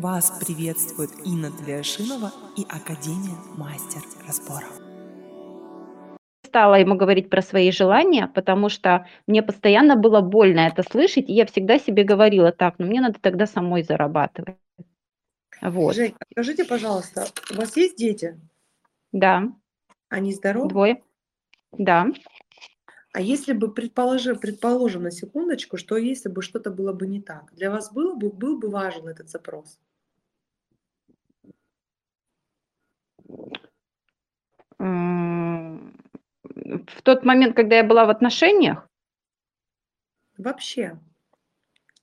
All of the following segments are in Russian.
Вас приветствует Инна Тлешинова и Академия Мастер Разборов. Стала ему говорить про свои желания, потому что мне постоянно было больно это слышать, и я всегда себе говорила так, ну мне надо тогда самой зарабатывать. Вот. Жень, скажите, пожалуйста, у вас есть дети? Да, Они здоровы? двое. Да. А если бы, предположим, предположим на секундочку, что если бы что-то было бы не так, для вас было бы, был бы важен этот запрос? В тот момент, когда я была в отношениях, Вообще.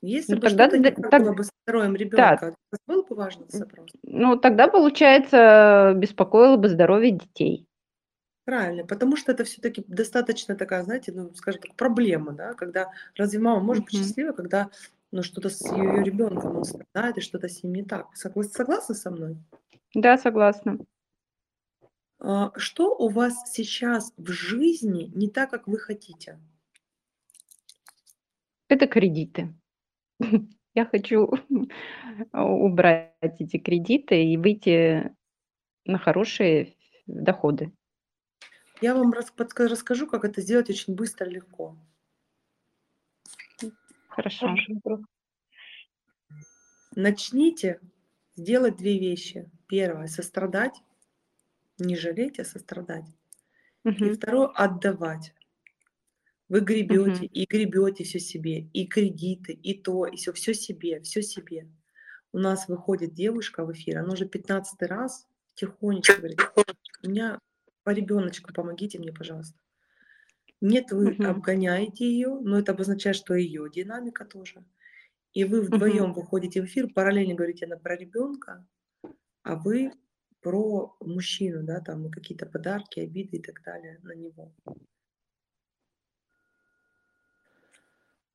Если Ну, бы тогда что-то не да- так так- было бы с здоровьем ребенка, вас был бы важен запрос? ну тогда, получается, беспокоило бы здоровье детей. Правильно, потому что это все-таки достаточно такая, знаете, ну, скажем так, проблема, да, когда разве мама может быть счастлива, когда ну, что-то с ее ребенком, он страдает, и что-то с ним не так. Согла- Согласны со мной? Да, согласна. А, Что у вас сейчас в жизни не так, как вы хотите? Это кредиты. Я хочу убрать эти кредиты и выйти на хорошие доходы. Я вам расскажу, как это сделать очень быстро и легко. Хорошо. Начните делать две вещи. Первое – сострадать, не жалеть, а сострадать. И Мгм. второе – отдавать. Вы гребете и гребете все себе, и кредиты, и то, и все, все себе, все себе. У нас выходит девушка в эфир, она уже 15 раз тихонечко говорит, у меня по ребеночку, помогите мне, пожалуйста. Нет, вы Мгм. обгоняете ее, но это обозначает, что ее динамика тоже. И вы вдвоем выходите в эфир, параллельно говорите она про ребенка, а вы про мужчину, да, там какие-то подарки, обиды и так далее на него.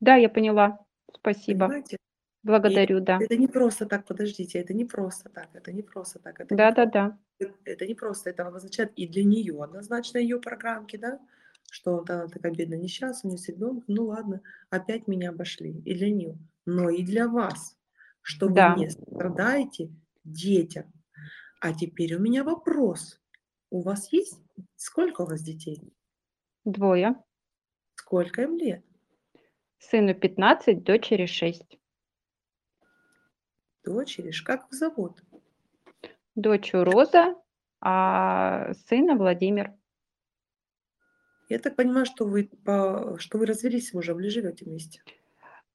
Да, я поняла. Спасибо. Понимаете? Благодарю, да. Это не просто так, подождите, это не просто так, это не просто так, это, не, Да, да, да. это не просто, это обозначает и для нее однозначно ее программки, да, что вот она такая бедная несчастная, у нее с ребенком, ну ладно, опять меня обошли, и для нее, но и для вас, что вы Да. не страдаете детям. А теперь у меня вопрос, у вас есть, сколько у вас детей, Двое. сколько им лет? Сыну 15, дочери 6. Дочери, как их зовут? Дочь Роза, а сына Владимир. Я так понимаю, что вы, по, что вы развелись с мужем или живете вместе?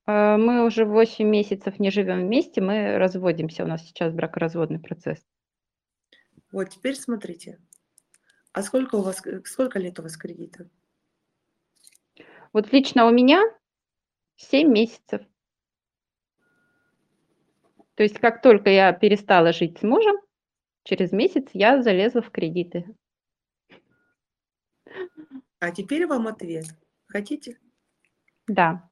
Э, Мы уже 8 месяцев не живем вместе, мы разводимся. У нас сейчас бракоразводный процесс. Вот теперь смотрите. А сколько у вас, сколько лет у вас кредита? Вот лично у меня 7 месяцев. То есть как только я перестала жить с мужем, через месяц я залезла в кредиты. А теперь вам ответ. Хотите? Да,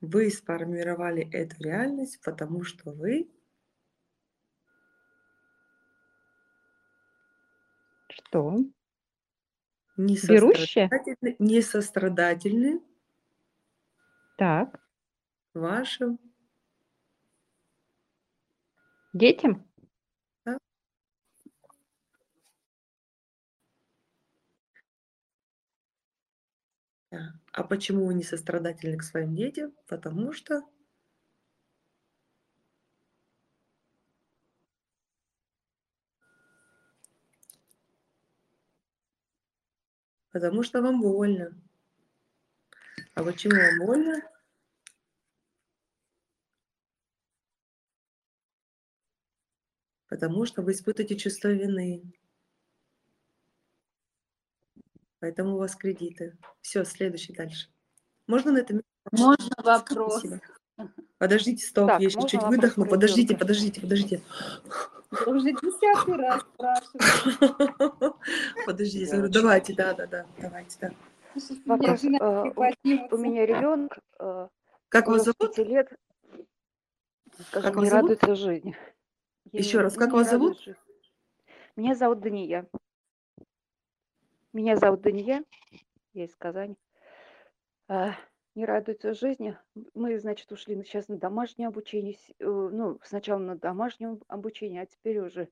Вы сформировали эту реальность, потому что вы что? не сострадательны, не сострадательны Так, вашим детям? Да. А почему вы не сострадательны к своим детям? Потому что потому что вам больно. А почему вам больно? Потому что вы испытываете чувство вины. Поэтому у вас кредиты. Все, следующий дальше. Можно на этом? Можно вопрос? Спасибо. Подождите, стоп, Так, я еще чуть выдохну. Подождите, подождите, подождите. Я уже десятый раз спрашиваю. Подождите, я говорю, давайте, да, да, да, давайте, да. Вопрос. Э, не у- меня ребенок Как вас зовут? 5 лет, скажем, Как не вас зовут? радуется жизни. Еще И раз, как не вас зовут? жизнь. Меня зовут Дания. Меня зовут Дания, я из Казани. А, не радуется жизни. Мы, значит, ушли сейчас на домашнее обучение. э, Ну, сначала на домашнее обучение, а теперь уже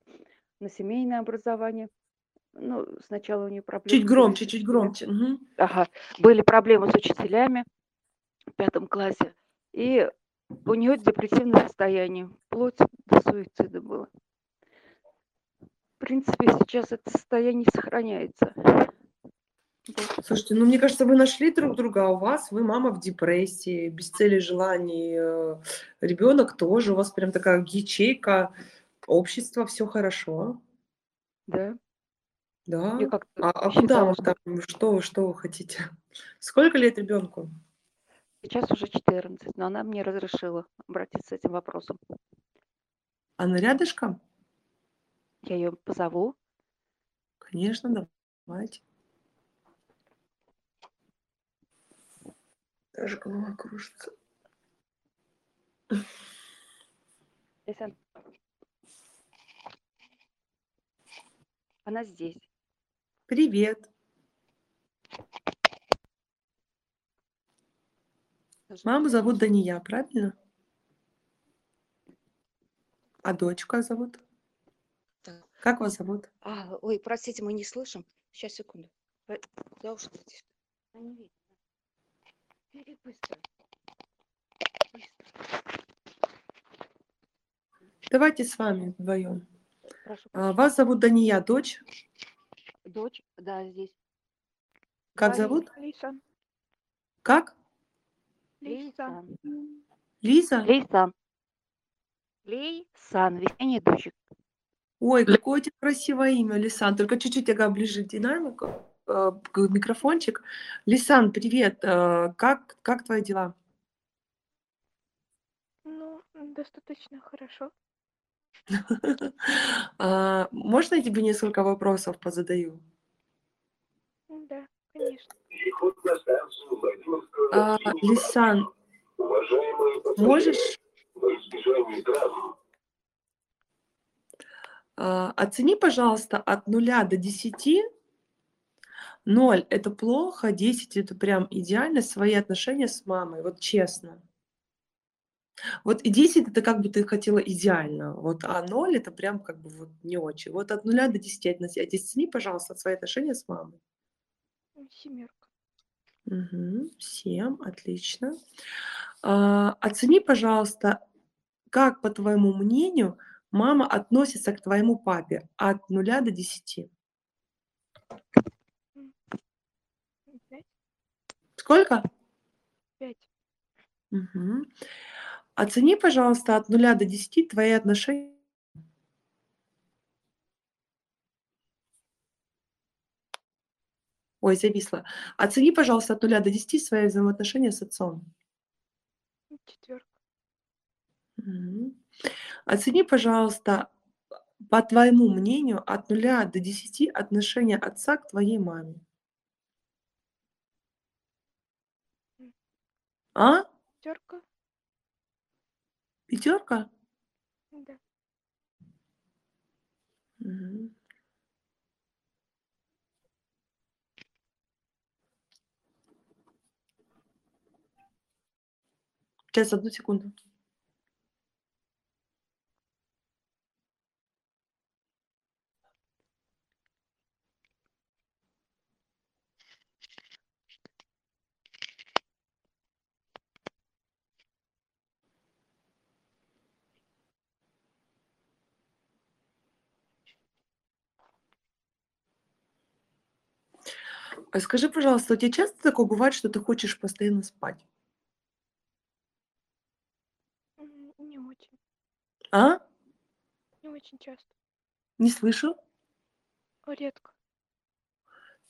на семейное образование. Ну, сначала у нее проблемы. Чуть громче, чуть громче. Мгм. Ага, были проблемы с учителями в пятом классе. И у нее депрессивное состояние, вплоть до суицида было. В принципе, сейчас это состояние сохраняется. Слушайте, ну мне кажется, вы нашли друг друга, а у вас вы мама в депрессии, без цели желаний, ребенок тоже, у вас прям такая ячейка общества, все хорошо, Да. да. А, а куда что там, что, что вы хотите? Сколько лет ребенку? Сейчас уже 14, но она мне разрешила обратиться с этим вопросом. Она рядышком? Я ее позову. Конечно, давайте. Даже голова кружится. Лейсан. Она здесь. Привет. Маму зовут Дания, правильно? А дочку как зовут? Так. Как вас зовут? А, ой, простите, мы не слышим. Сейчас, секунду. Э, Куда сюда. А не видно. Бери быстро. Быстро. Давайте с вами вдвоем. Прошу. А, Вас зовут Дания, дочь. Дочь, да, здесь. Как Говори. зовут? Лейсан. Как? Лейсан. Лиза? Лейсан. Лейсан, весенний дочек. Ой, какое у тебя красивое имя, Лисан. Только чуть-чуть ага, ближе динамику, э, к- микрофончик. Лисан, привет. Э, Как, как твои дела? Ну, достаточно хорошо. А, Можно я тебе несколько вопросов позадаю? Да, конечно. А, Лисан, можешь а, оцени, пожалуйста, от нуля до 10. 0 – это плохо, 10 – это прям идеально, свои отношения с мамой, вот честно. Вот и 10 – это как бы ты хотела идеально, вот, а 0 – это прям как бы вот не очень. Вот от нуля до 10 относи- оцени, пожалуйста, свои отношения с мамой. Семерка. Мгм. 7, отлично. А, оцени, пожалуйста, как, по твоему мнению, мама относится к твоему папе от нуля до 10. Пять. Сколько? Пять. Мгм. Оцени, пожалуйста, от нуля до 10 твои отношения. Ой, зависла. Оцени, пожалуйста, от нуля до 10 свои взаимоотношения с отцом. Четверка. Оцени, пожалуйста, по твоему мнению, от нуля до 10 отношения отца к твоей маме. А? Пятерка. Пятерка? Да. Мгм. Сейчас, одну секунду. Скажи, пожалуйста, у тебя часто такое бывает, что ты хочешь постоянно спать? М, Не очень. А? Не очень часто. Не слышу. Редко.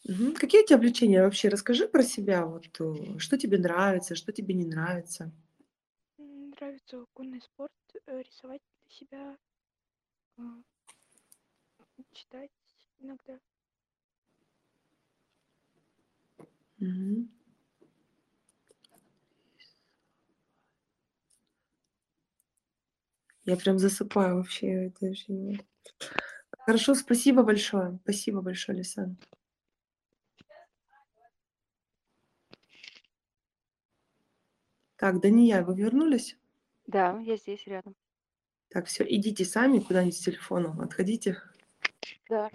Мгм. Какие у тебя увлечения вообще? Расскажи про себя. Вот, э, что тебе нравится, что тебе не нравится. М, Нравится конный спорт, э, рисовать для себя, а, читать иногда. Мгм. Я прям засыпаю вообще. это вообще не- Хорошо, спасибо большое. Спасибо большое, Лисан. Так, Дания, вы вернулись? Да, я здесь рядом. Так, все, идите сами куда-нибудь с телефоном, отходите. Да.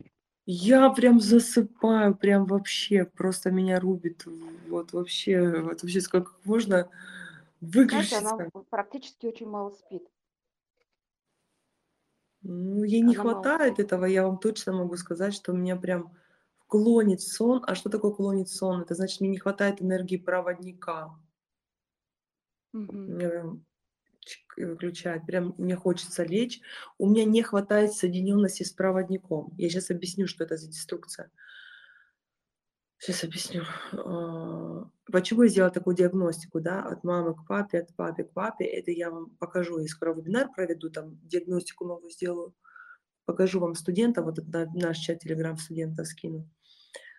Я прям засыпаю, прям вообще, просто меня рубит. Вот вообще, вот вообще сколько можно Знаете, она выключиться. практически очень мало спит. Ну, ей не Она мало хватает спит. этого, я вам точно могу сказать, что меня прям клонит сон. А что такое клонит сон? Это значит, мне не хватает энергии проводника. И выключает. Прям мне хочется лечь. У меня не хватает соединенности с проводником. Я сейчас объясню, что это за деструкция. Сейчас объясню. А, Почему я сделала такую диагностику, да, от мамы к папе, от папы к папе. Это я вам покажу. Я скоро вебинар проведу, там диагностику новую сделаю. Покажу вам студента, вот на наш чат телеграм студента скину.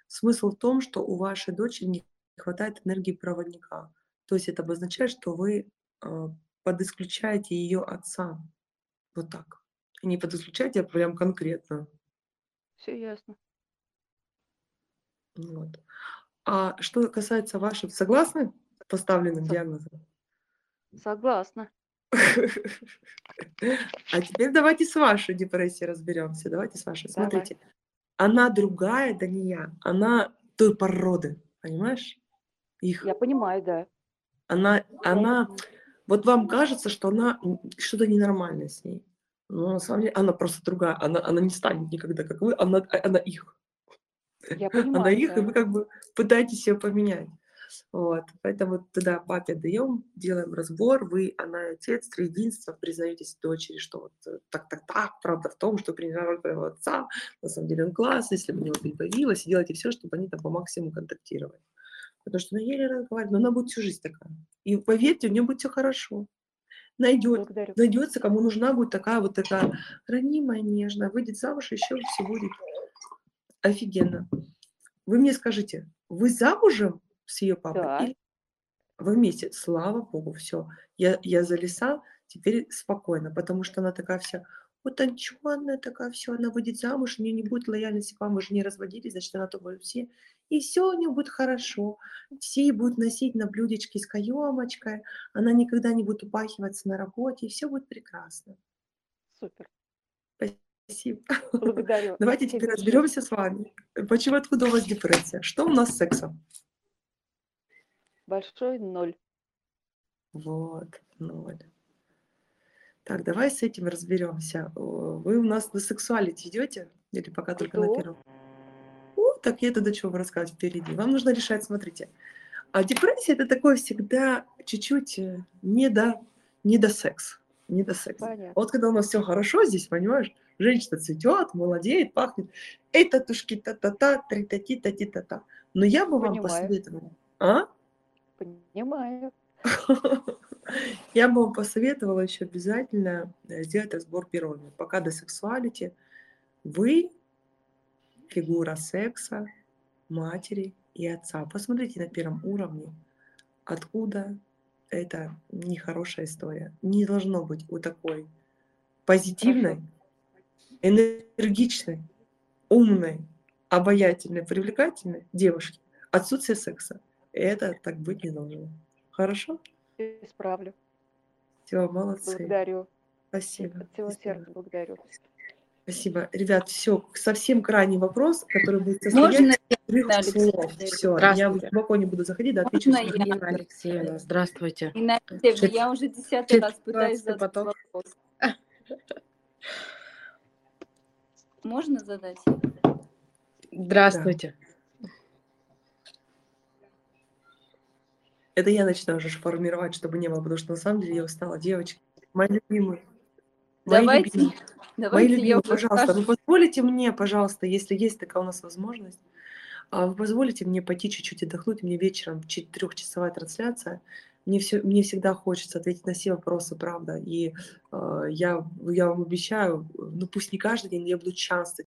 Смысл в том, что у вашей дочери не хватает энергии проводника. То есть это обозначает, что вы а, подисключаете ее отца. Вот так. Не подисключаете, а прям конкретно. Все ясно. Вот. А что касается ваших, согласны поставленным Сог- диагнозом? Согласна. А теперь давайте с вашей депрессией разберемся. Давайте с вашей. Давай. Смотрите, она другая, да не я. Она той породы, понимаешь? Их. Я понимаю, да. Она, она, вот вам кажется, что она что-то ненормальное с ней. Но на самом деле она просто другая. Она, она не станет никогда, как вы. Она, она их. Я Она понимаю, их, и да. вы как бы пытаетесь ее поменять. Вот. Поэтому тогда папе даем, делаем разбор, вы, она и отец, триединство, признаетесь дочери, что вот э, так, так, так, правда в том, что приняла роль твоего отца, на самом деле он классный, если бы у него не появилось, и делайте все, чтобы они там по максимуму контактировали. Потому что она еле разговаривает, но она будет всю жизнь такая. И поверьте, у нее будет все хорошо. Найдет, Благодарю. найдется, кому нужна будет такая вот такая ранимая, нежная, выйдет замуж, и еще все будет офигенно. Вы мне скажите, вы замужем с ее папой? Да. Или вы вместе? Слава богу, все. Я, я за леса, теперь спокойно, потому что она такая вся утонченная такая, все, она выйдет замуж, у нее не будет лояльности вам, вы же не разводились, значит, она то будет все. И все у нее будет хорошо. Все будут носить на блюдечке с каемочкой, она никогда не будет упахиваться на работе, и все будет прекрасно. Супер. Спасибо. Благодарю. Давайте теперь разберемся с вами. Почему, откуда у вас депрессия? Что у нас с сексом? Большой ноль. Вот, ноль. Так, давай с этим разберемся. Вы у нас на сексуалити идете? Или пока только на Иду. первом? О, так я тогда что вам рассказать впереди. Вам нужно решать, смотрите. А депрессия это такое всегда чуть-чуть э, не до, не до секс. Не до секса. Понятно. Вот когда у нас все хорошо здесь, понимаешь, женщина цветет, молодеет, пахнет. Эй, татушки, та-та-та, три-та-ти, та-ти-та-та. Но я бы вам Понимаю. посоветовала. А? Понимаю. Я бы вам посоветовала еще обязательно э, сделать разбор пироги. Пока до сексуалити вы фигура секса, матери и отца. Посмотрите на первом уровне, откуда это нехорошая история. Не должно быть у такой позитивной, энергичной, умной, обаятельной, привлекательной девушки отсутствие секса. Это так быть не должно. Хорошо? Исправлю. Все, молодцы. Благодарю. Спасибо. От всего Спасибо. сердца благодарю. Спасибо. Ребят, все, совсем крайний вопрос, который будет Можно состоять я, из трех слов. Все, я глубоко не буду заходить, да, отвечу. Можно я? Инна Алексеевна, здравствуйте. Инна Алексеевна, я уже десятый раз пытаюсь задать вопрос. Можно задать? Здравствуйте. Это я начинаю уже формировать, чтобы не было, потому что на самом деле я устала. Девочки, мои любимые. Мои Давайте, любимые. Мои давайте я любимые, уже пожалуйста, вы позволите мне, пожалуйста, если есть такая у нас возможность, а вы позволите мне пойти чуть-чуть отдохнуть, мне вечером четырехчасовая трансляция, мне, все, мне всегда хочется ответить на все вопросы, правда, и э, я, я вам обещаю, ну пусть не каждый день, я буду часто